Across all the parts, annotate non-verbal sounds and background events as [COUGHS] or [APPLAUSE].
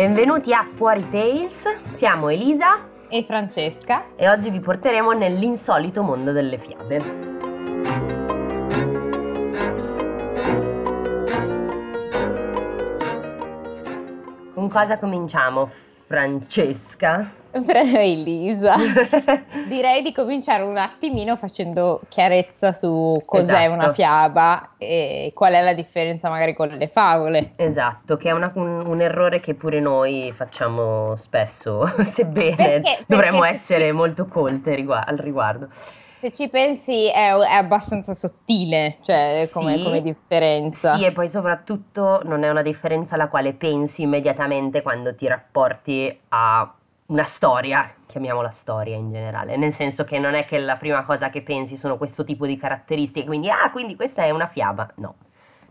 Benvenuti a Fuori Tales, siamo Elisa e Francesca e oggi vi porteremo nell'insolito mondo delle fiabe. Con cosa cominciamo, Francesca? [LAUGHS] Elisa, [LAUGHS] direi di cominciare un attimino facendo chiarezza su cos'è esatto. una fiaba e qual è la differenza magari con le favole. Esatto, che è una, un, un, errore che pure noi facciamo spesso, [LAUGHS] sebbene perché, dovremmo perché essere ci... molto colte rigu- al riguardo. Se ci pensi è, è abbastanza sottile, cioè come, sì, come, differenza. Sì, e poi soprattutto non è una differenza alla quale pensi immediatamente quando ti rapporti a una storia, chiamiamola storia in generale, nel senso che non è che la prima cosa che pensi sono questo tipo di caratteristiche, quindi ah, quindi questa è una fiaba, no.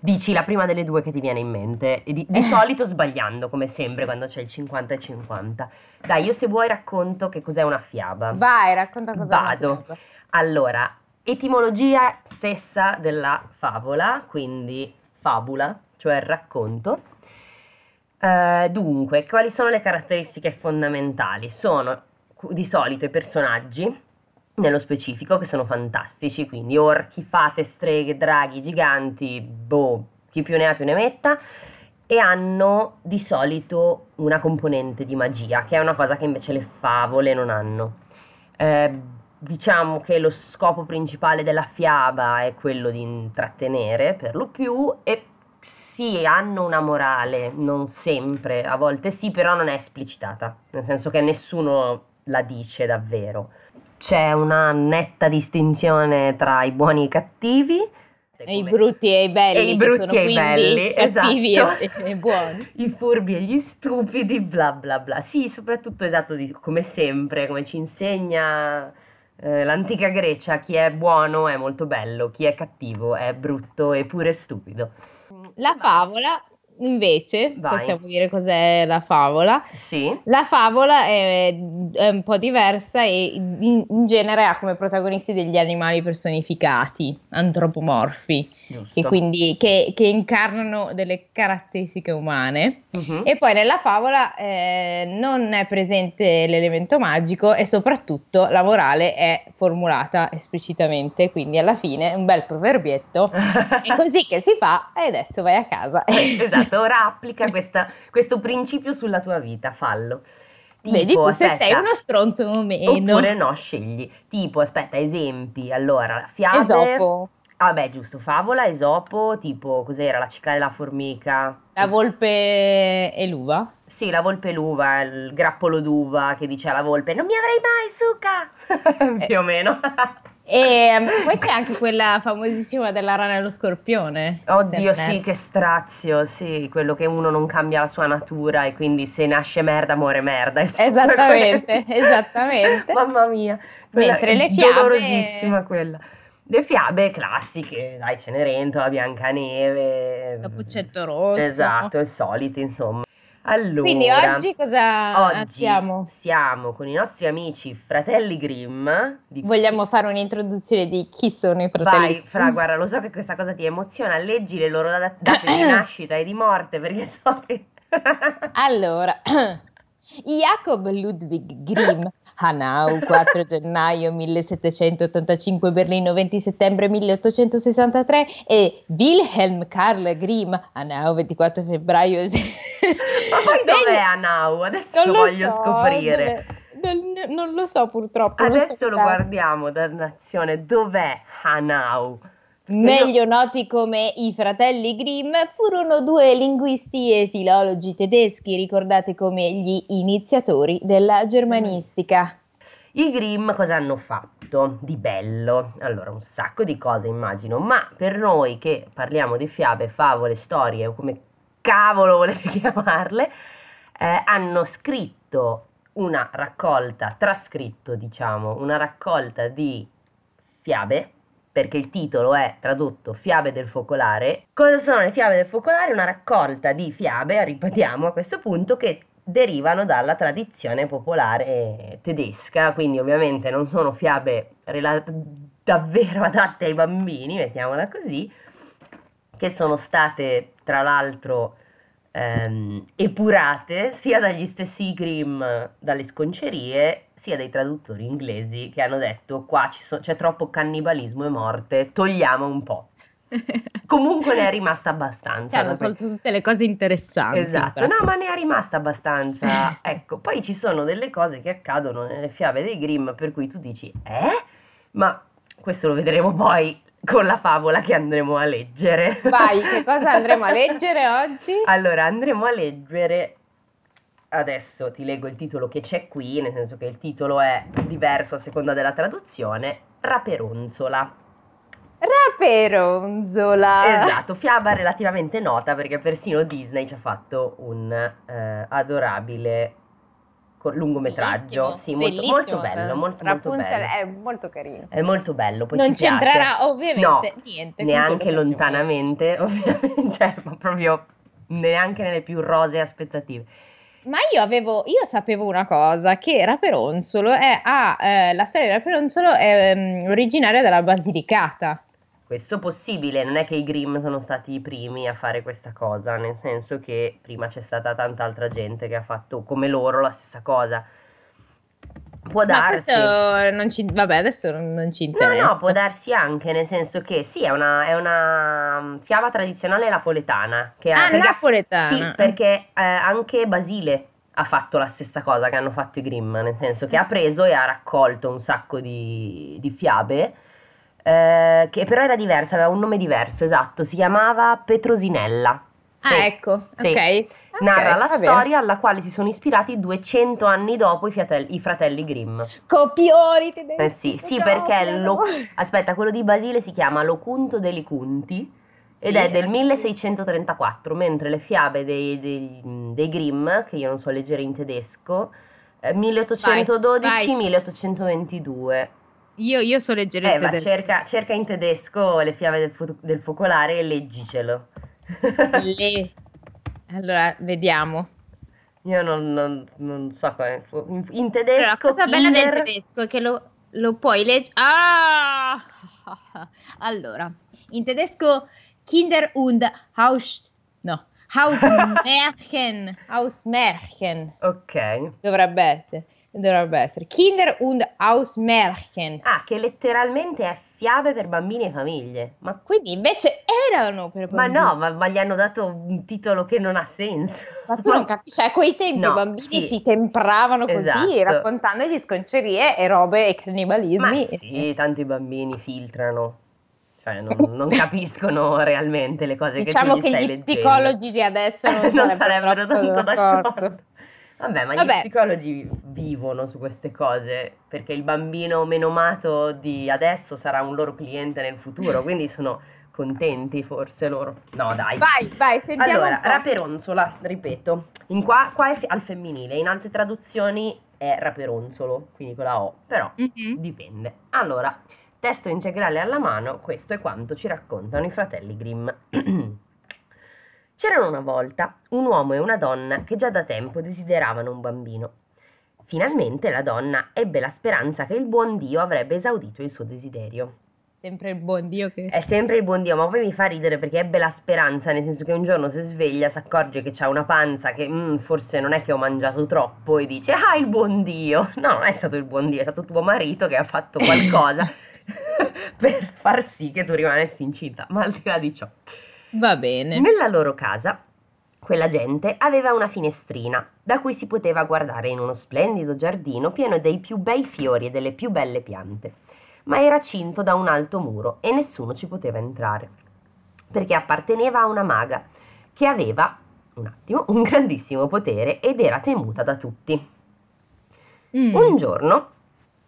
Dici la prima delle due che ti viene in mente, di, di solito sbagliando, come sempre quando c'è il 50 e 50. Dai, io se vuoi racconto che cos'è una fiaba. Vai, racconta cos'è Vado. Allora, etimologia stessa della favola, quindi fabula, cioè racconto. Uh, dunque, quali sono le caratteristiche fondamentali? Sono di solito i personaggi, nello specifico, che sono fantastici, quindi orchi, fate, streghe, draghi, giganti, boh, chi più ne ha più ne metta, e hanno di solito una componente di magia, che è una cosa che invece le favole non hanno. Eh, diciamo che lo scopo principale della fiaba è quello di intrattenere per lo più e sì, hanno una morale, non sempre, a volte sì, però non è esplicitata, nel senso che nessuno la dice davvero. C'è una netta distinzione tra i buoni e i cattivi. E i brutti e i belli. E i brutti e i belli, cattivi esatto. e, [LAUGHS] e buoni. I furbi e gli stupidi, bla bla bla. Sì, soprattutto esatto, come sempre, come ci insegna eh, l'antica Grecia, chi è buono è molto bello, chi è cattivo è brutto e pure stupido. La favola invece, Vai. possiamo dire cos'è la favola. Sì. La favola è, è un po' diversa e in, in, genere ha come protagonisti degli animali personificati, antropomorfi, che quindi che, che, incarnano delle caratteristiche umane. Uh-huh. E poi nella favola eh, non è presente l'elemento magico e soprattutto la morale è formulata esplicitamente, quindi alla fine un bel proverbietto, [LAUGHS] è così che si fa e adesso vai a casa. esatto, ora applica questa, questo principio sulla tua vita, fallo. Tipo, Vedi tu se sei uno stronzo o meno. Oppure no, scegli. Tipo, aspetta, esempi. Allora, fiabe... Esopo. Ah beh, giusto, favola, esopo, tipo, cos'era, la cicala e la formica? La volpe e l'uva? Sì, la volpe e l'uva, il grappolo d'uva che dice alla volpe, non mi avrei mai suca! [LAUGHS] Più o meno. E um, [LAUGHS] poi c'è anche quella famosissima della rana e lo scorpione. Oddio, sì, che strazio, sì, quello che uno non cambia la sua natura e quindi se nasce merda muore merda. Esattamente, esattamente. [LAUGHS] Mamma mia. Mentre le fiabe... Dolorosissima quella. Le fiabe classiche, dai, Cenerentola, Biancaneve. Capuccetto rosso. Esatto, il solito, insomma. Allora, Quindi oggi cosa oggi siamo? Siamo con i nostri amici Fratelli Grimm. Vogliamo fare un'introduzione di chi sono i fratelli Vai, Fra, guarda, lo so che questa cosa ti emoziona, leggi le loro date di [COUGHS] nascita e di morte perché so che... allora, [COUGHS] Jacob Ludwig Grimm Hanau, 4 [LAUGHS] gennaio 1785, Berlino, 20 settembre 1863 e Wilhelm Karl Grimm, Hanau, 24 febbraio. Ma [LAUGHS] poi dov'è Hanau? Adesso lo, lo voglio so, scoprire. Non, non, lo so purtroppo. Adesso so lo guardiamo, dannazione, dov'è Hanau? Meglio noti come i fratelli Grimm, furono due linguisti e filologi tedeschi ricordati come gli iniziatori della germanistica. I Grimm cosa hanno fatto di bello? Allora, un sacco di cose immagino, ma per noi che parliamo di fiabe, favole, storie o come cavolo volete [LAUGHS] chiamarle, eh, hanno scritto una raccolta, trascritto diciamo, una raccolta di fiabe perché il titolo è tradotto Fiabe del focolare. Cosa sono le fiabe del focolare? Una raccolta di fiabe, ripetiamo a questo punto, che derivano dalla tradizione popolare tedesca, quindi ovviamente non sono fiabe rela- davvero adatte ai bambini, mettiamola così, che sono state tra l'altro eh, ehm, epurate sia dagli stessi Grimm, dalle sconcerie, sia dai traduttori inglesi che hanno detto qua so- c'è troppo cannibalismo e morte, togliamo un po'. [LAUGHS] Comunque ne è rimasta abbastanza. Cioè, hanno tolto tutte le cose interessanti. Esatto, no, ma ne è rimasta abbastanza. [LAUGHS] ecco, poi ci sono delle cose che accadono nelle fiabe dei Grimm per cui tu dici, eh? Ma questo lo vedremo poi con la favola che andremo a leggere. Vai, che cosa andremo a [LAUGHS] leggere oggi? Allora, andremo a leggere adesso ti leggo il titolo che c'è qui, nel senso che il titolo è diverso a seconda della traduzione, Raperonzola. Raperonzola. Esatto, fiaba relativamente nota perché persino Disney ci ha fatto un eh, adorabile lungometraggio. Bellissimo, sì, molto, molto bello, molto, molto bello. è molto carino. È molto bello. Poi non c'entrerà piace. ovviamente no, niente. Neanche lontanamente, ovviamente, [LAUGHS] cioè proprio neanche nelle più rosee aspettative. Ma io avevo, io sapevo una cosa, che Raperonzolo è, ah, eh, la storia di Raperonzolo è um, originaria della Basilicata. Questo è possibile, non è che i Grimm sono stati i primi a fare questa cosa, nel senso che prima c'è stata tanta altra gente che ha fatto come loro la stessa cosa. Può darsi. Ma non ci, vabbè, adesso non ci interessa. No, no, può darsi anche, nel senso che sì, è una, è una mm, fiaba tradizionale napoletana. Che ah, perché, napoletana. Sì, perché eh, anche Basile ha fatto la stessa cosa che hanno fatto i Grimm, nel senso che ha preso e ha raccolto un sacco di, di fiabe, eh, che però era diversa, aveva un nome diverso, esatto, si chiamava Petrosinella. Ah, sì, ecco, sì. ok. Narra la storia alla quale si sono ispirati 200 anni dopo i, fiatelli, i fratelli Grimm. Copioni tedeschi. Eh sì, sì perché lo, aspetta, quello di Basile si chiama Locunto dei Licunti ed sì. è del 1634, mentre le fiabe dei, dei, dei, Grimm, che io non so leggere in tedesco, eh, 1812-1822. Io, io, so leggere eh, in tedesco. Cerca, cerca, in tedesco le fiabe del, del focolare e leggicelo. Le allora, vediamo. Io non, non, non so come. In, in tedesco. la cosa Kinder... bella del tedesco è che lo, lo puoi leggere. Ah! [LAUGHS] Allora, in tedesco Kinder und Haus. No, Hausmärchen. [LAUGHS] Hausmärchen. Ok. Dovrebbe essere. Dovrebbe essere Kinder und Hausmärchen. Ah, che letteralmente è fiabe per bambini e famiglie. Ma quindi invece erano per bambini. Ma no, ma, ma, gli hanno dato un titolo che non ha senso. Ma tu non [LAUGHS] capisci, a quei tempi no, i bambini sì. si tempravano così, esatto. raccontandogli sconcerie e robe e cannibalismi. Ma sì, tanti bambini filtrano. Cioè, non, [LAUGHS] non capiscono realmente le cose diciamo che tu gli Diciamo che gli psicologi di adesso [LAUGHS] non, non sarebbero, sarebbero tanto d'accordo. d'accordo. Vabbè, ma Vabbè. gli psicologi vivono su queste cose perché il bambino menomato di adesso sarà un loro cliente nel futuro, quindi sono contenti forse loro. No, dai. Vai, vai, sentiamo Allora, raperonzola, ripeto. In qua, qua è al femminile, in altre traduzioni è raperonzolo, quindi con la O, però mm-hmm. dipende. Allora, testo integrale alla mano, questo è quanto ci raccontano i fratelli Grimm. [CLEARS THROAT] C'erano una volta un uomo e una donna che già da tempo desideravano un bambino. Finalmente la donna ebbe la speranza che il buon Dio avrebbe esaudito il suo desiderio. Sempre il buon Dio che... È sempre il buon Dio, ma poi mi fa ridere perché ebbe la speranza, nel senso che un giorno si sveglia, si accorge che ha una panza che mm, forse non è che ho mangiato troppo e dice ah il buon Dio. No, non è stato il buon Dio, è stato tuo marito che ha fatto qualcosa [LAUGHS] [LAUGHS] per far sì che tu rimanessi incinta, ma al di là di ciò. Va bene. Nella loro casa, quella gente aveva una finestrina da cui si poteva guardare in uno splendido giardino pieno dei più bei fiori e delle più belle piante, ma era cinto da un alto muro e nessuno ci poteva entrare, perché apparteneva a una maga che aveva, un attimo, un grandissimo potere ed era temuta da tutti. Mm. Un giorno,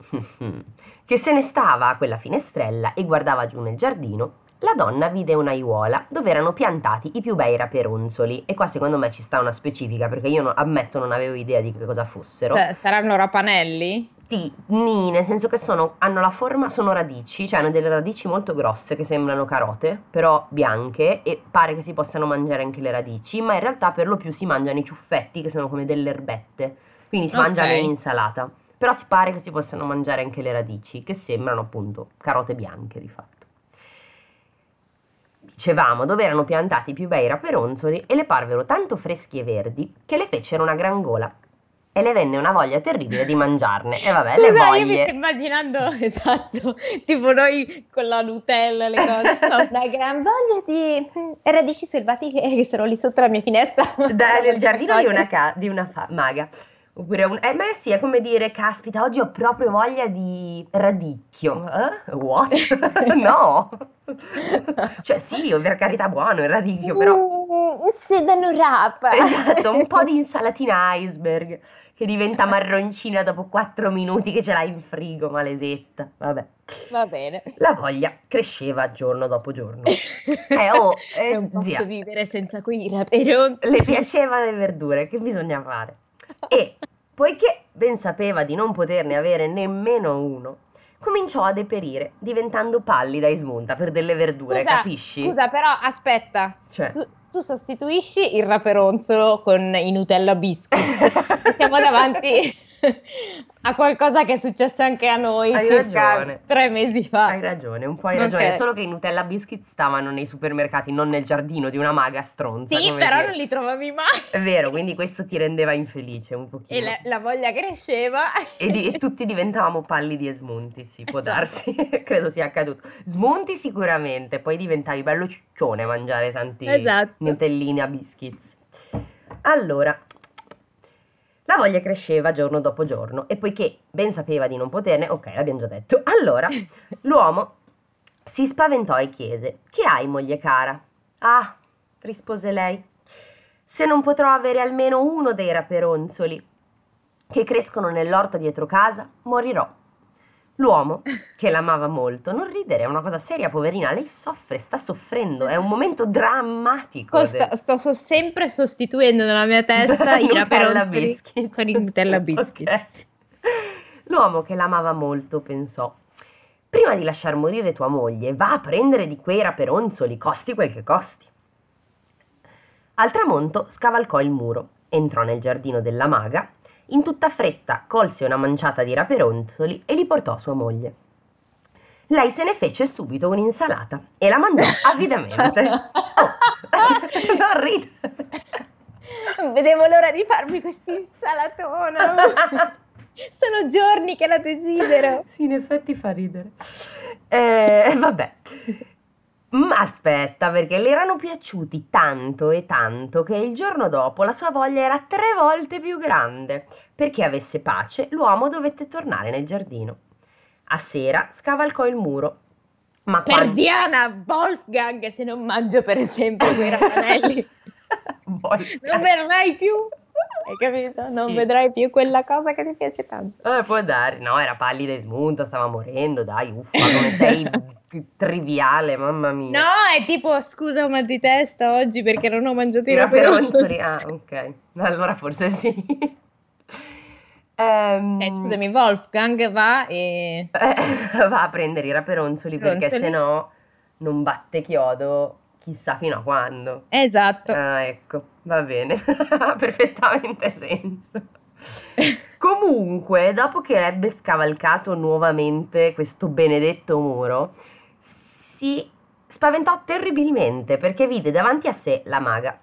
[LAUGHS] che se ne stava a quella finestrella e guardava giù nel giardino, la donna vide un'aiuola dove erano piantati i più bei raperonzoli e qua secondo me ci sta una specifica perché io no, ammetto non avevo idea di che cosa fossero. S- saranno rapanelli? Sì, ni, nel senso che sono, hanno la forma, sono radici, cioè hanno delle radici molto grosse che sembrano carote, però bianche e pare che si possano mangiare anche le radici, ma in realtà per lo più si mangiano i ciuffetti che sono come delle erbette, quindi si okay. mangiano in insalata. Però si pare che si possano mangiare anche le radici, che sembrano appunto carote bianche di fatto. Dicevamo, dove erano piantati i più bei raperonzoli e le parvero tanto freschi e verdi che le fecero una gran gola e le venne una voglia terribile di mangiarne. E vabbè, Scusa, le voglie. io mi sto immaginando, [LAUGHS] esatto, tipo noi con la Nutella e le cose. [LAUGHS] Una gran voglia di radici selvatiche che sono lì sotto la mia finestra. Da- nel [LAUGHS] giardino di una, ca- di una fa- maga. Oppure un... Eh, ma sì, è come dire, caspita, oggi ho proprio voglia di radicchio. Eh? What? [LAUGHS] no! cioè sì, per carità buono il radicchio, però... Mm, sedano rapa. Esatto, un po' di [LAUGHS] insalatina iceberg che diventa marroncina dopo 4 minuti che ce l'hai in frigo, maledetta. Vabbè. Va bene. La voglia cresceva giorno dopo giorno. Eh, oh, [LAUGHS] eh, non posso zia. vivere senza quei raperoni. Le piacevano le verdure, che bisogna fare? E poiché ben sapeva di non poterne avere nemmeno uno, cominciò a deperire, diventando pallida e smunta per delle verdure, Scusa, capisci? Scusa, però aspetta. Cioè. Su- tu sostituisci il raperonzolo con i Nutella biscuits. [LAUGHS] Siamo davanti [LAUGHS] a qualcosa che è successo anche a noi Hai circa ragione. tre mesi fa. Hai ragione, un po' hai ragione, solo che i Nutella Biscuit stavano nei supermercati, non nel giardino di una maga stronza. Sì, però dire. non li trovavi mai. È vero, quindi questo ti rendeva infelice un pochino. E la, la voglia cresceva. E, di- e tutti diventavamo pallidi e smunti, sì, può Esatto. darsi, [LAUGHS] credo sia accaduto. Smunti sicuramente, poi diventavi bello ciccione a mangiare tanti Esatto. Nutelline a biscuits. Allora, la voglia cresceva giorno dopo giorno e poiché ben sapeva di non poterne, ok, l'abbiamo già detto, allora [LAUGHS] l'uomo si spaventò e chiese, che hai moglie cara? Ah, rispose lei, se non potrò avere almeno uno dei raperonzoli che crescono nell'orto dietro casa, morirò. L'uomo, che l'amava molto, non ridere, è una cosa seria, poverina, lei soffre, sta soffrendo, è un momento drammatico. Co- Sto, sto so- sempre sostituendo nella mia testa [LAUGHS] i raperonzoli con i Nutella biscuits. Ok. L'uomo che l'amava molto pensò: Prima di lasciar morire tua moglie, va a prendere di quei raperonzoli, costi quel che costi. Al tramonto scavalcò il muro, entrò nel giardino della maga, in tutta fretta colse una manciata di raperonzoli e li portò a sua moglie. Lei se ne fece subito un'insalata e la mangiò [LAUGHS] avidamente. Oh, [LAUGHS] non. Non vedevo l'ora di farmi questa insalatona. [LAUGHS] Sono giorni che la desidero. Sì, in effetti fa ridere. Eh, vabbè. Ma aspetta, perché le erano piaciuti tanto e tanto che il giorno dopo la sua voglia era tre volte più grande. Perché avesse pace, l'uomo dovette tornare nel giardino. A sera scavalcò il muro. Ma Per quando... Diana Wolfgang, se non mangio per esempio quei rapanelli, [LAUGHS] non verrai più. Hai capito? Non Sì. vedrai più quella cosa che ti piace tanto. Eh, può dare, no, era pallida e smunta, stava morendo, dai, uffa, come sei [LAUGHS] triviale, mamma mia. No, è tipo scusa un mal di testa oggi perché non ho mangiato i raperonzoli. raperonzoli, ah, ok. Allora forse sì. Ehm, Eh, scusami, Wolfgang va e... [LAUGHS] va a prendere i raperonzoli perché Ronzoli. sennò non batte chiodo chissà fino a quando. Esatto. Ah, ecco, va bene, [LAUGHS] ha perfettamente senso. [LAUGHS] Comunque, dopo che ebbe scavalcato nuovamente questo benedetto muro, si spaventò terribilmente perché vide davanti a sé la maga.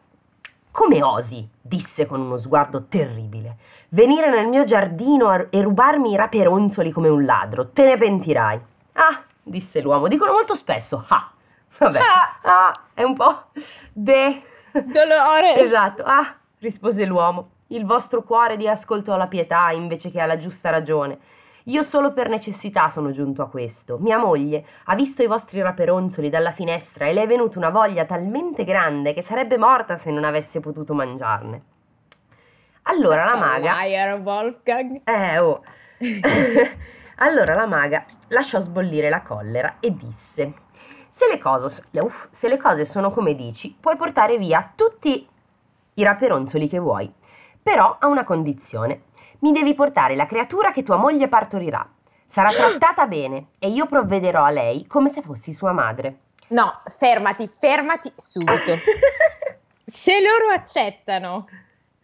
Come osi, disse con uno sguardo terribile, venire nel mio giardino a- e rubarmi i raperonzoli come un ladro, te ne pentirai. Ah, disse l'uomo, dicono molto spesso, ah, vabbè, Ah. ah, è un po' de... Dolore. Esatto, ah, rispose l'uomo, il vostro cuore dia ascolto alla pietà invece che alla giusta ragione. Io solo per necessità sono giunto a questo. Mia moglie ha visto i vostri raperonzoli dalla finestra e le è venuta una voglia talmente grande che sarebbe morta se non avesse potuto mangiarne. Allora la maga... Liar, Wolfgang. Eh, oh. [LAUGHS] [LAUGHS] allora la maga lasciò sbollire la collera e disse: se le, cose, uff, se le cose sono come dici, puoi portare via tutti i raperonzoli che vuoi, però a una condizione. Mi devi portare la creatura che tua moglie partorirà. Sarà trattata bene e io provvederò a lei come se fossi sua madre. No, fermati, fermati subito. [LAUGHS] Se loro accettano,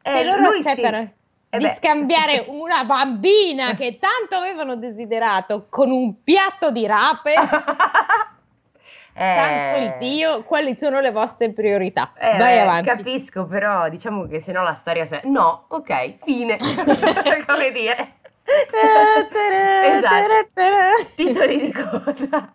se Eh, loro lui sì. accettano Eh di beh. scambiare [LAUGHS] una bambina che tanto avevano desiderato con un piatto di rape, [LAUGHS] Eh, Santo il Dio, quali sono le vostre priorità? Eh, Vai avanti. Capisco, però diciamo che se no la storia... Se... No, ok, fine. [LAUGHS] Come dire. esatto. Titoli di coda.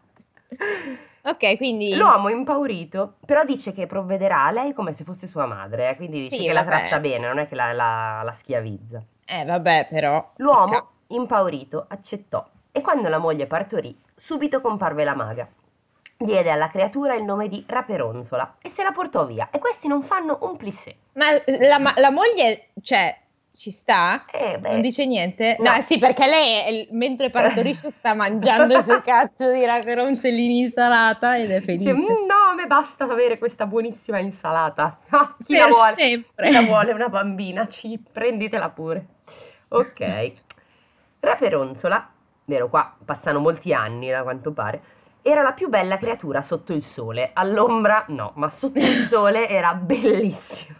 Ok, quindi... L'uomo impaurito, però dice che provvederà a lei come se fosse sua madre, eh? quindi dice sì, che vabbè. la tratta bene, non è che la, la, la schiavizza. Eh, vabbè, però... L'uomo, impaurito, accettò e quando la moglie partorì, subito comparve la maga. Diede alla creatura il nome di Raperonzola e se la portò via. E questi non fanno un plissé. Ma la, la moglie, cioè, ci sta? Eh, non dice niente? No, no sì, perché lei mentre partorisce [LAUGHS] sta mangiando il suo cazzo di raperonzellini in insalata ed è felice. Dice, mm, no, a me basta avere questa buonissima insalata. [LAUGHS] Ah, chi la vuole? Chi la vuole una bambina? Ci, prenditela pure. Ok. [LAUGHS] Raperonzola, vero qua passano molti anni da quanto pare, era la più bella creatura sotto il sole. All'ombra no, ma sotto il [LAUGHS] sole era bellissima.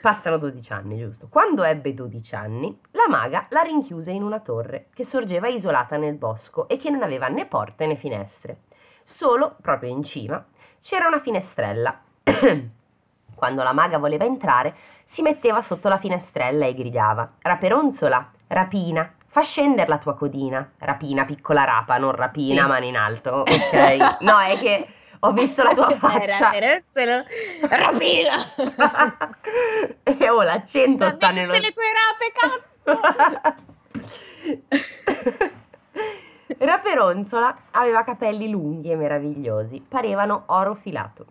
Passano 12 anni, giusto? Quando ebbe 12 anni, la maga la rinchiuse in una torre che sorgeva isolata nel bosco e che non aveva né porte né finestre. Solo, proprio in cima, c'era una finestrella. [CLEARS THROAT] Quando la maga voleva entrare, si metteva sotto la finestrella e gridava: Raperonzola, rapina, fa scendere la tua codina. Rapina, piccola rapa, non rapina, sì. mano in alto. [LAUGHS] Ok. No, è che ho visto la tua faccia. Rapina! [LAUGHS] e oh, l'accento Ma sta nello... le tue rape, [LAUGHS] cazzo! Raperonzola aveva capelli lunghi e meravigliosi, parevano oro filato.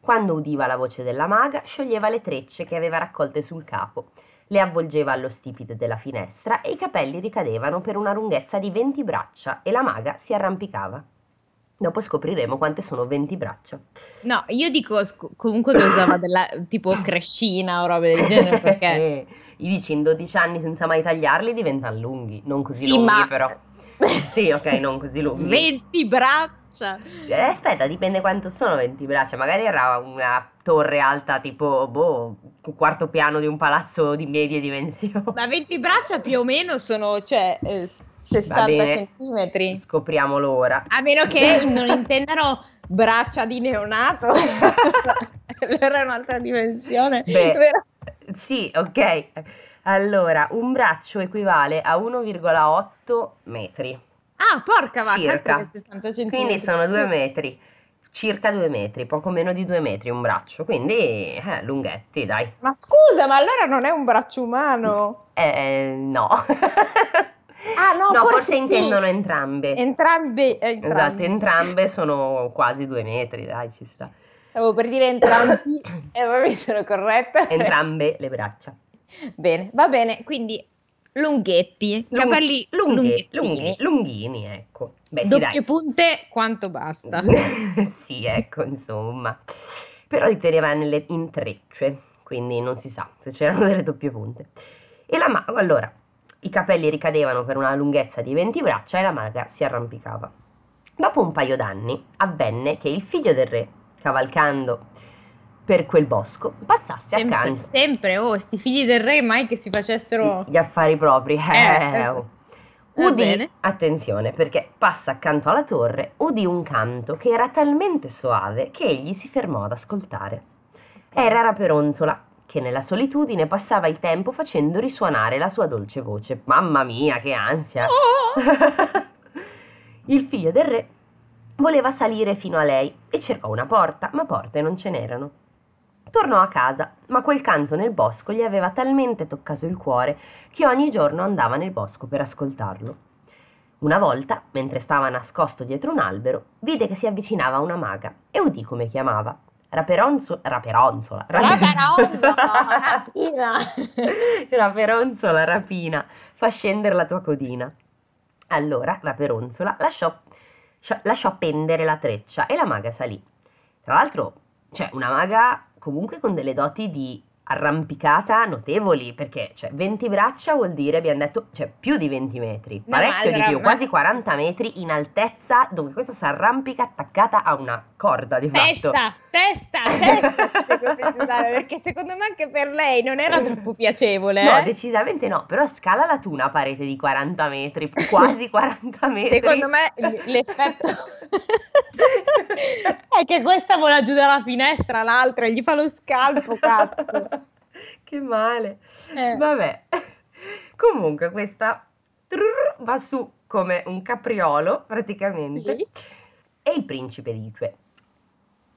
Quando udiva la voce della maga, scioglieva le trecce che aveva raccolte sul capo, le avvolgeva allo stipite della finestra e i capelli ricadevano per una lunghezza di 20 braccia e la maga si arrampicava. Dopo scopriremo quante sono 20 braccia. No, io dico sc- comunque che usava della tipo [COUGHS] crescina o robe del genere perché... [LAUGHS] I dici in 12 anni senza mai tagliarli diventano lunghi, non così sì, lunghi ma... però. [LAUGHS] sì, ok, non così lunghi. 20 braccia! Eh, aspetta, dipende quanto sono 20 braccia. Magari era una torre alta tipo, boh, un quarto piano di un palazzo di medie dimensioni. Ma 20 braccia più o meno sono, cioè... Eh 60 centimetri. Scopriamolo ora. A meno che [LAUGHS] non intendano braccia di neonato. [LAUGHS] è un'altra dimensione. Beh, sì, ok. Allora, un braccio equivale a 1,8 metri. Ah, porca vacca, circa. 60 centimetri. Quindi sono 2 metri. Circa 2 metri, poco meno di 2 metri un braccio, quindi eh, lunghetti, dai. Ma scusa, ma allora non è un braccio umano? Eh, no. [LAUGHS] Ah, no, no forse, forse intendono entrambe. Entrambe, entrambe. Esatto, entrambe sono quasi due metri, dai, ci sta. Stavo per dire entrambi e [COUGHS] eh, mi sono corretta. Entrambe le braccia. Bene, va bene, quindi lunghetti, Lung- capelli lunghi, lunghini, lunghini, ecco. Beh, Doppie sì, punte, quanto basta. [LAUGHS] sì, ecco, insomma. Però li teneva nelle intrecce, quindi non si sa se c'erano delle doppie punte. E la mano, allora, i capelli ricadevano per una lunghezza di 20 braccia e la maga si arrampicava. Dopo un paio d'anni avvenne che il figlio del re, cavalcando per quel bosco, passasse sempre, accanto. Sempre, oh, sti figli del re mai che si facessero... Gli affari propri, eh, eh. Oh. Udì, attenzione, perché passa accanto alla torre, udì un canto che era talmente soave che egli si fermò ad ascoltare. Era Raperonzola, che nella solitudine passava il tempo facendo risuonare la sua dolce voce. Mamma mia, che ansia! Oh! [LAUGHS] il figlio del re voleva salire fino a lei e cercò una porta, ma porte non ce n'erano. Tornò a casa, ma quel canto nel bosco gli aveva talmente toccato il cuore che ogni giorno andava nel bosco per ascoltarlo. Una volta, mentre stava nascosto dietro un albero, vide che si avvicinava una maga e udì come chiamava. Raperonzo, raperonzola. Raperonzola, [LAUGHS] rapina. [LAUGHS] raperonzola, rapina. Fa scendere la tua codina. Allora Raperonzola lasciò, lasciò pendere la treccia e la maga salì. Tra l'altro, cioè, una maga comunque con delle doti di arrampicata notevoli, perché cioè, 20 braccia vuol dire, abbiamo detto, cioè, più di 20 metri, parecchio no, allora, di più, ma... quasi 40 metri in altezza, dove questa si arrampica attaccata a una corda di testa, fatto. Testa, testa, [LAUGHS] perché secondo me anche per lei non era troppo [LAUGHS] piacevole. No, eh? decisamente no, però scala la tu una parete di 40 metri, quasi 40 [LAUGHS] metri. Secondo me l'effetto... È che questa vola giù dalla finestra, l'altra gli fa lo scalpo, cazzo. Che male. Eh. Vabbè. [LAUGHS] Comunque questa trrr, va su come un capriolo praticamente. Sì. E il principe dice,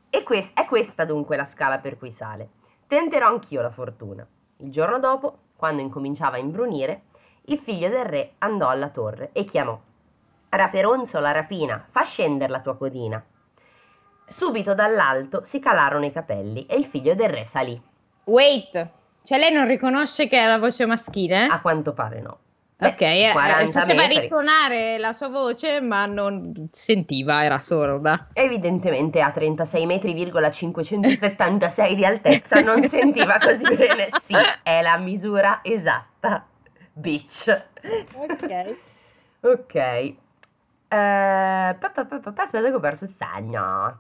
e quest- è questa dunque la scala per cui sale. Tenterò anch'io la fortuna. Il giorno dopo, quando incominciava a imbrunire, il figlio del re andò alla torre e chiamò Raperonzo la rapina, fa scendere la tua codina. Subito dall'alto si calarono i capelli e il figlio del re salì. Wait, cioè lei non riconosce che è la voce maschile? A quanto pare no. Beh, ok, eh, faceva metri. risuonare la sua voce, ma non sentiva, era sorda. Evidentemente a 36 metri, 576 di altezza non sentiva così bene. [LAUGHS] Sì, è la misura esatta. Bitch. Ok. ok. Eh, aspetta che ho perso il segno.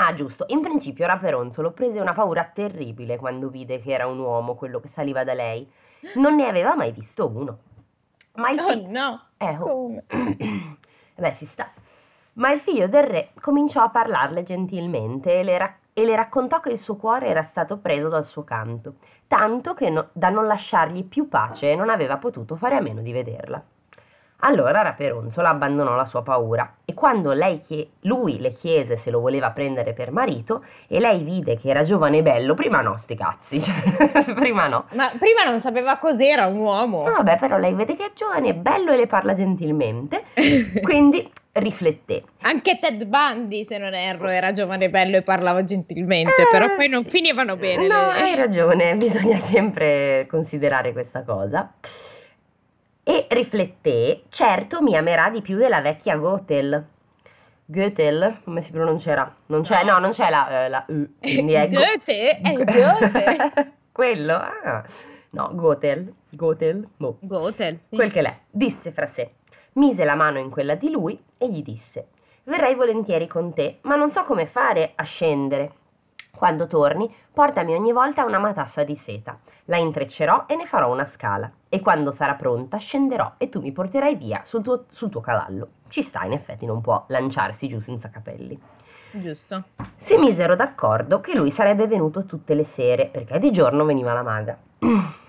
Ah, giusto. In principio Raperonzolo prese una paura terribile quando vide che era un uomo quello che saliva da lei. Non ne aveva mai visto uno. Ma il figlio... Oh no! Eh, oh. [CLEARS THROAT] Beh, ci sta. Ma il figlio del re cominciò a parlarle gentilmente e le, ra- e le raccontò che il suo cuore era stato preso dal suo canto, tanto che no- da non lasciargli più pace non aveva potuto fare a meno di vederla. Allora Raperonzola abbandonò la sua paura e quando chie- lui le chiese se lo voleva prendere per marito e lei vide che era giovane e bello, prima no, sti cazzi, cioè, [LAUGHS] prima no. Ma prima non sapeva cos'era un uomo. No, vabbè, però lei vede che è giovane e bello e le parla gentilmente, [LAUGHS] quindi rifletté. Anche Ted Bundy, se non erro, era giovane e bello e parlava gentilmente, eh, però poi non finivano bene. No, le... hai ragione, bisogna sempre considerare questa cosa e rifletté, certo mi amerà di più della vecchia Gothel. Goethel, come si pronuncerà? Non c'è, no, non c'è la, eh, la U, quindi è Goethe, è Goethe. [LAUGHS] Quello? Ah. No, Gothel, Gothel, boh. Gothel, sì. Quel che l'è, disse fra sé. Mise la mano in quella di lui e gli disse, verrei volentieri con te, ma non so come fare a scendere. Quando torni, portami ogni volta una matassa di seta la intreccerò e ne farò una scala. E quando sarà pronta scenderò e tu mi porterai via sul tuo, sul tuo cavallo. Ci sta, in effetti, non può lanciarsi giù senza capelli. Giusto. Si misero d'accordo che lui sarebbe venuto tutte le sere, perché di giorno veniva la maga. [CLEARS THROAT]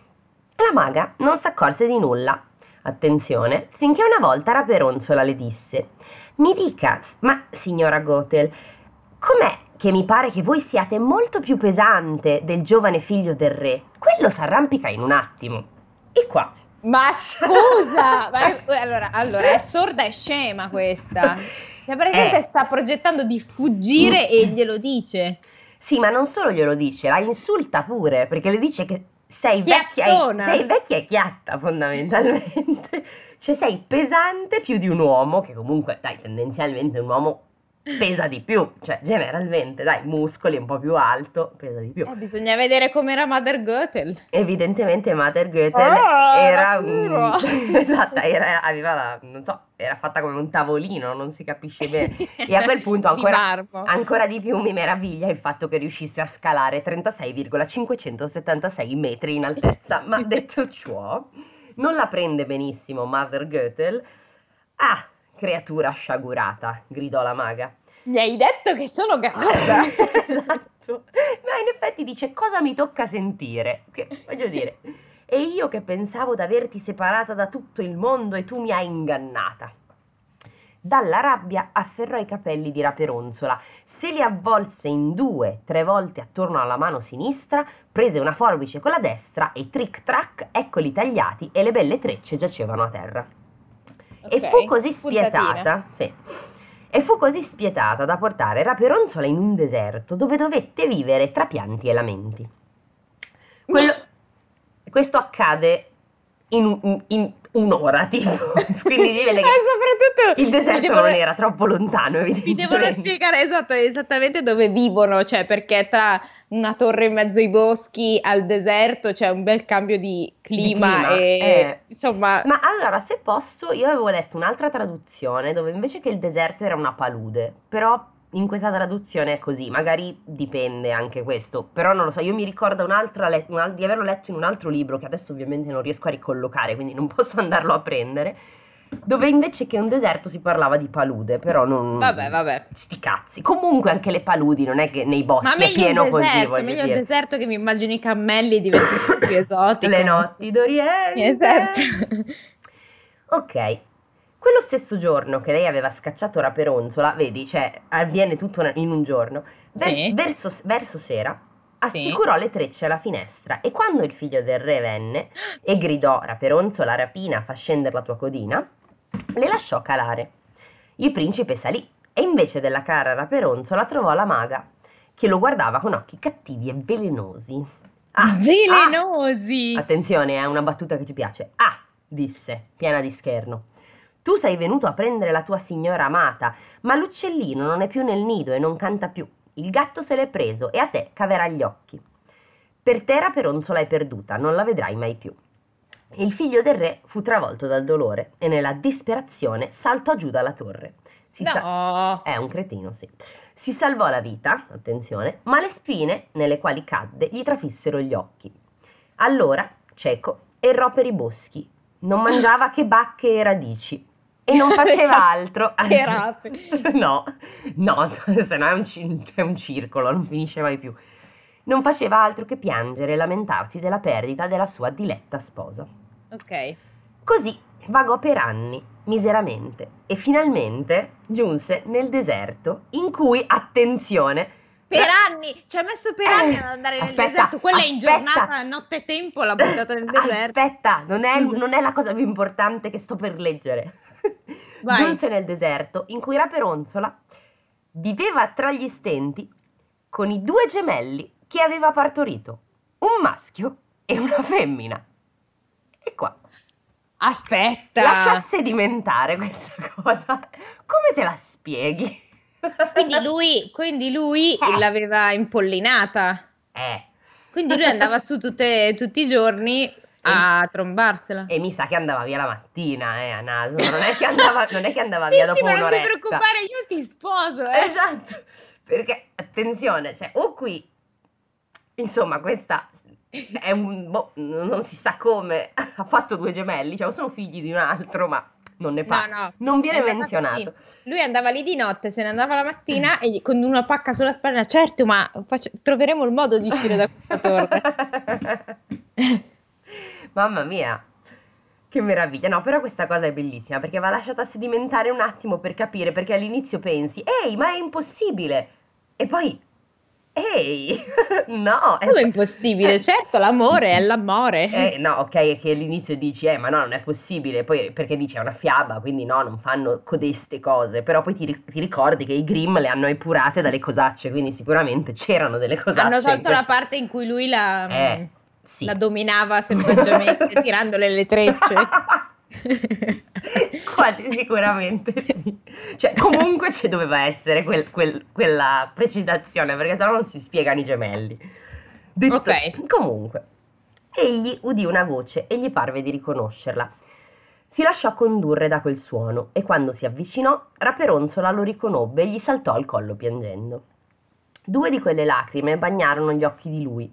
La maga non s'accorse di nulla. Attenzione, finché una volta Raperonzola le disse: Mi dica, ma signora Gotel, com'è che mi pare che voi siate molto più pesante del giovane figlio del re. Quello s'arrampica in un attimo. E qua. Ma scusa! ma è, allora, allora, è sorda e scema questa. Cioè, praticamente eh. sta progettando di fuggire e glielo dice. Sì, ma non solo glielo dice, la insulta pure, perché le dice che sei vecchia, e, sei vecchia e chiatta fondamentalmente. cioè sei pesante più di un uomo, che comunque, dai, tendenzialmente un uomo pesa di più, cioè generalmente, dai, muscoli un po' più alto, pesa di più. Eh, bisogna vedere com'era Mother Goethel. Evidentemente Mother Goethel oh, era un... [LAUGHS] esatto, era, aveva la, non so, era fatta come un tavolino, non si capisce bene. E a quel punto [LAUGHS] ancora, ancora di più mi meraviglia il fatto che riuscisse a scalare 36,576 metri in altezza. [LAUGHS] Ma detto ciò, non la prende benissimo Mother Goethel. Ah, creatura sciagurata, gridò la maga. Mi hai detto che sono grassa. [LAUGHS] esatto. Ma in effetti dice cosa mi tocca sentire. Che, voglio dire, e io che pensavo d'averti separata da tutto il mondo e tu mi hai ingannata. Dalla rabbia afferrò i capelli di Raperonzola, se li avvolse in due, tre volte attorno alla mano sinistra, prese una forbice con la destra e tric trac, eccoli tagliati e le belle trecce giacevano a terra. Okay. E fu così spietata, sì, e fu così spietata da portare Raperonzola in un deserto dove dovette vivere tra pianti e lamenti. Quello, questo accade in, in, un'ora tipo [LAUGHS] quindi si vede che il deserto devono, non era troppo lontano vi devono spiegare esatto, esattamente dove vivono cioè perché tra una torre in mezzo ai boschi al deserto c'è un bel cambio di clima, di clima e eh. insomma ma allora se posso io avevo letto un'altra traduzione dove invece che il deserto era una palude però in questa traduzione è così, magari dipende anche questo, però non lo so, io mi ricordo un'altra let- un di averlo letto in un altro libro che adesso ovviamente non riesco a ricollocare, quindi non [LAUGHS] posso andarlo a prendere, dove invece che un deserto si parlava di palude, però non... Vabbè, vabbè. Sti cazzi. Comunque anche le paludi non è che nei boschi Ma è pieno un deserto, così, voglio meglio dire. un deserto che mi immagino i cammelli diventano più [COUGHS] esotici. Le notti d'Oriente. Esatto. Ok. Quello stesso giorno che lei aveva scacciato Raperonzola, vedi, cioè avviene tutto in un giorno, vers- Sì. verso, verso sera Sì. assicurò le trecce alla finestra e quando il figlio del re venne e gridò Raperonzola rapina fa scendere la tua codina, le lasciò calare. Il principe salì e invece della cara Raperonzola trovò la maga che lo guardava con occhi cattivi e velenosi. Ah, Velenosi. ah, attenzione, è una battuta che ci piace. Ah, disse, piena di scherno. Tu sei venuto a prendere la tua signora amata, ma l'uccellino non è più nel nido e non canta più. Il gatto se l'è preso e a te caverà gli occhi. Per te Raperonzola è perduta, non la vedrai mai più. Il figlio del re fu travolto dal dolore e nella disperazione saltò giù dalla torre. Si sa- No. è un cretino, sì. Si salvò la vita, attenzione, ma le spine nelle quali cadde gli trafissero gli occhi. Allora, cieco, errò per i boschi, non mangiava [LAUGHS] che bacche e radici e non faceva altro. [LAUGHS] Rape. [LAUGHS] no, no, [LAUGHS] se no è un, è un circolo, non finisce mai più. Non faceva altro che piangere e lamentarsi della perdita della sua diletta sposa. Ok. Così vagò per anni, miseramente, e finalmente giunse nel deserto in cui, attenzione, Per anni, ci ha messo per anni ad andare nel aspetta, deserto. Quella in aspetta. giornata, notte tempo, l'ha buttata nel deserto. Aspetta, non è, non è la cosa più importante che sto per leggere. Vai. Giunse nel deserto in cui Raperonzola viveva tra gli stenti con i due gemelli che aveva partorito, un maschio e una femmina. E qua, Aspetta. lascia sedimentare questa [LAUGHS] cosa. Come te la spieghi? Quindi lui, quindi lui [LAUGHS] Eh. l'aveva impollinata. Eh, Quindi lui andava su tutte- tutti i giorni a trombarsela. e mi sa che andava via la mattina, eh, a naso. [LAUGHS] Non è che andava, non è che andava sì, via sì, dopo ma non ti un'oretta. preoccupare, io ti sposo, eh. Esatto, perché attenzione, cioè, o qui, insomma, questa è un, boh, non si sa come, ha fatto due gemelli, cioè o sono figli di un altro, ma non ne No, parla, no. non viene menzionato. Lui andava lì di notte, se ne andava la mattina e con una pacca sulla spalla, certo, ma faccia- troveremo il modo di uscire da questa torre. [LAUGHS] Mamma mia, che meraviglia. No, però questa cosa è bellissima perché va lasciata sedimentare un attimo per capire, perché all'inizio pensi, ehi, ma è impossibile. E poi, ehi, [LAUGHS] no. è- Come è impossibile? [LAUGHS] Certo, l'amore è l'amore. Eh, no, ok, è che all'inizio dici, eh, ma no, non è possibile, poi perché dici è una fiaba, quindi no, non fanno codeste cose, però poi ti, ti ricordi che i Grimm le hanno epurate dalle cosacce, quindi sicuramente c'erano delle cosacce. Hanno tolto la parte in cui lui la, Eh, sì. la dominava selvaggiamente, [LAUGHS] tirandole le trecce. [LAUGHS] Quasi sicuramente sì. Cioè, comunque ci doveva essere quel- quel- quella precisazione, perché sennò non si spiegano i gemelli. Detto- Ok. Comunque, egli udì una voce e gli parve di riconoscerla. Si lasciò condurre da quel suono e quando si avvicinò, Raperonzola lo riconobbe e gli saltò al collo piangendo. Due di quelle lacrime bagnarono gli occhi di lui,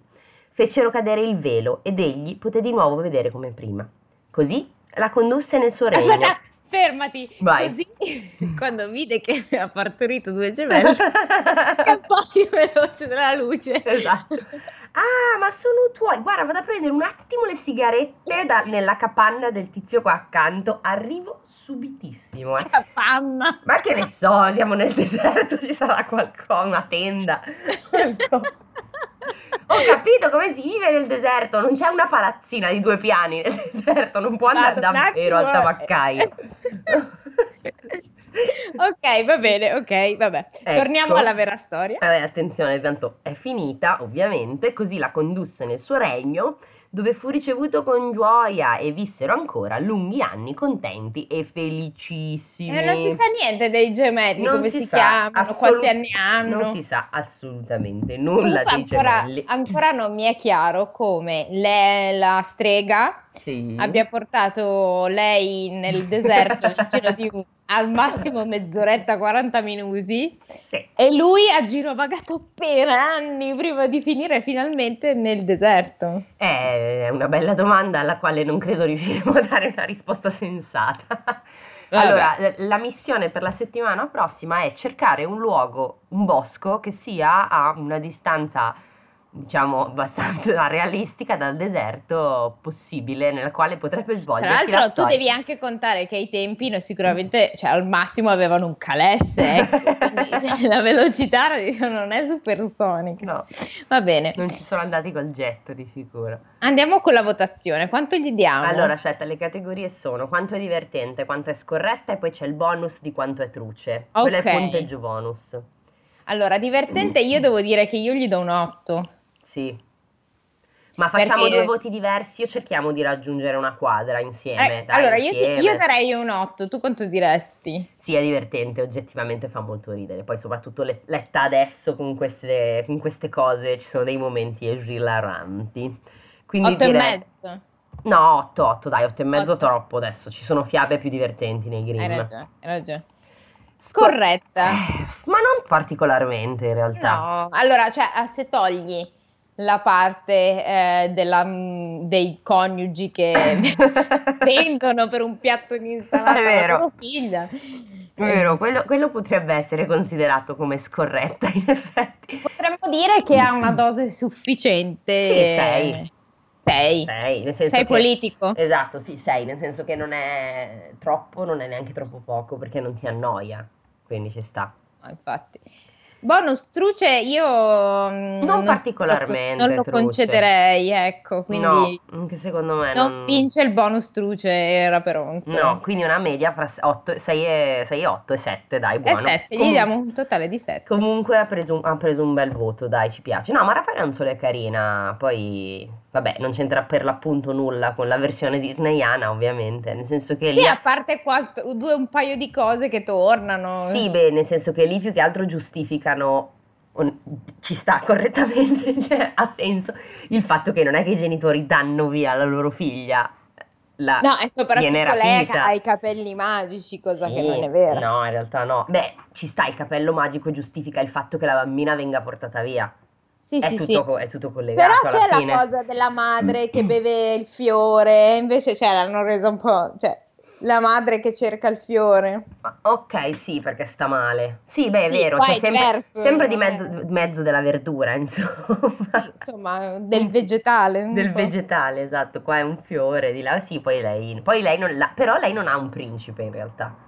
fecero cadere il velo ed egli poté di nuovo vedere come prima. Così la condusse nel suo regno. Aspetta, fermati. Vai. Così, [LAUGHS] quando vide che [LAUGHS] aveva partorito due gemelli, scappò più veloce della luce. Esatto. Ah, ma sono tuoi. Guarda, vado a prendere un attimo le sigarette da- nella capanna del tizio qua accanto. Arrivo subitissimo, eh. La panna. Ma che ne so, siamo nel deserto, ci sarà qualcosa, una tenda. [LAUGHS] Ho capito come si vive nel deserto, non c'è una palazzina di due piani nel [LAUGHS] deserto, non può andare Vado davvero al attimo, tabaccaio. [LAUGHS] ok, va bene, ok, vabbè. Ecco. Torniamo alla vera storia. Vabbè, attenzione, tanto è finita, ovviamente, così la condusse nel suo regno, dove fu ricevuto con gioia e vissero ancora lunghi anni contenti e felicissimi. Eh, non si sa niente dei gemelli, Non come si si, sa, chiamano, assolut- quanti anni hanno. Non si sa assolutamente nulla Comunque dei ancora, gemelli. ancora non mi è chiaro come le- la strega Sì. abbia portato lei nel [LAUGHS] deserto nel giro di un- al massimo mezz'oretta, 40 minuti Sì. E lui ha girovagato per anni prima di finire finalmente nel deserto. È una bella domanda alla quale non credo riusciremo a dare una risposta sensata. [LAUGHS] Allora, la missione per la settimana prossima è cercare un luogo, un bosco che sia a una distanza diciamo abbastanza [LAUGHS] realistica dal deserto possibile nella quale potrebbe svolgersi Tra l'altro tu devi anche contare che ai tempi no, sicuramente cioè, al massimo avevano un calesse [LAUGHS] ecco, [LAUGHS] la velocità non è supersonica. No. Va bene. Non ci sono andati col jet di sicuro. Andiamo con la votazione. Quanto gli diamo? allora aspetta le categorie sono quanto è divertente quanto è scorretta e poi c'è il bonus di quanto è truce. Okay. quello è il punteggio bonus. Allora divertente io devo dire che io gli do un 8 sì. Ma facciamo Perché... due voti diversi o cerchiamo di raggiungere una quadra insieme? Eh, Dai, allora, insieme. Io, io, darei un 8, tu quanto diresti? Sì, è divertente, oggettivamente fa molto ridere. Poi soprattutto le, letta adesso con queste, con queste, cose ci sono dei momenti esilaranti. Quindi 8 direi... e mezzo? No, 8, 8, dai, 8 e mezzo 8. troppo adesso. Ci sono fiabe più divertenti nei Grimm. Hai ragione, hai ragione. Scorretta. Eh, ma non particolarmente in realtà. No, allora, cioè, se togli la parte eh, della, mm, dei coniugi che [LAUGHS] vendono per un piatto di insalata alla loro figlia. È vero, quello, quello, potrebbe essere considerato come scorretta in effetti. Potremmo dire che ha una dose sufficiente. Sì, sei. Sei, sei, nel senso sei che, politico? Esatto, sì, sei, nel senso che non è troppo, non è neanche troppo poco perché non ti annoia, quindi ci sta. Ah, infatti. Bonus truce io mm, non, non particolarmente non lo truce. concederei, ecco, quindi no, anche secondo me non, non, vince il bonus truce era Peronzo. No, quindi una media fra 8, 6, e, 6 e 8 e 7, dai, buono. E 7, Comun- gli diamo un totale di 7. Comunque ha preso, ha preso un bel voto, dai, ci piace. No, ma Rafael è carina, poi vabbè, non c'entra per l'appunto nulla con la versione disneyana, ovviamente, nel senso che lì... Sì, a parte quattro, due, un paio di cose che tornano. Sì, beh, nel senso che lì più che altro giustificano ci sta [LAUGHS] correttamente, cioè ha senso il fatto che non è che i genitori danno via la loro figlia. La no, e soprattutto lei ha i capelli magici, cosa sì, che non è vero. No, in realtà no. Beh, ci sta, il capello magico giustifica il fatto che la bambina venga portata via. Sì, è, sì, tutto, sì. è tutto collegato. Però c'è fine. la cosa della madre che beve il fiore, invece cioè, l'hanno resa un po'. Cioè, la madre che cerca il fiore. Ok, sì, perché sta male. Sì, beh, è vero, cioè, sempre, diverso, sempre di mezzo, mezzo, della verdura, [LAUGHS] insomma. Insomma, del vegetale. Del po'. vegetale, esatto. Qua è un fiore, di là sì, poi lei... Poi lei non la, però lei non ha un principe in realtà.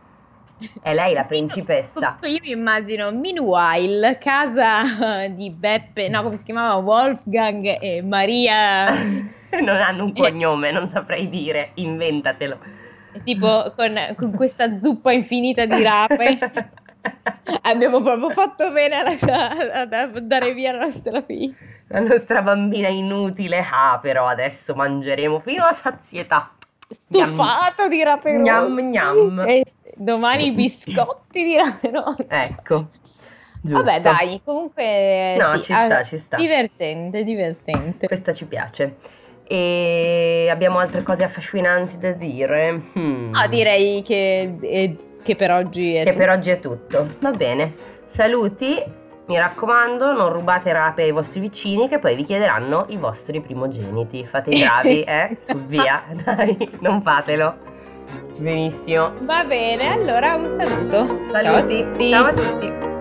È lei la principessa. [LAUGHS] Io mi immagino Meanwhile, casa di Beppe, no, come si chiamava? Wolfgang e Maria. [LAUGHS] non hanno un cognome, non saprei dire, inventatelo. Tipo con, con questa zuppa infinita di rape. [LAUGHS] Abbiamo proprio fatto bene ad andare via la nostra figlia. La nostra bambina inutile. Ah, però adesso mangeremo fino a sazietà. Stufato gnam. di rape Gnam gnam. E domani i biscotti di rape Ecco. Giusto. Vabbè, dai, comunque no, sì, ci sta, ah, ci sta. Divertente, divertente. Questa ci piace. E abbiamo altre cose affascinanti da dire? Hmm. Ah, direi che, eh, che per oggi è che tutto. per oggi è tutto. Va bene. Saluti, mi raccomando, non rubate rape ai vostri vicini che poi vi chiederanno i vostri primogeniti. Fate i bravi, [LAUGHS] eh? Su via, dai, non fatelo. Benissimo. Va bene, allora un saluto. Saluti. Ciao a tutti. Ciao a tutti.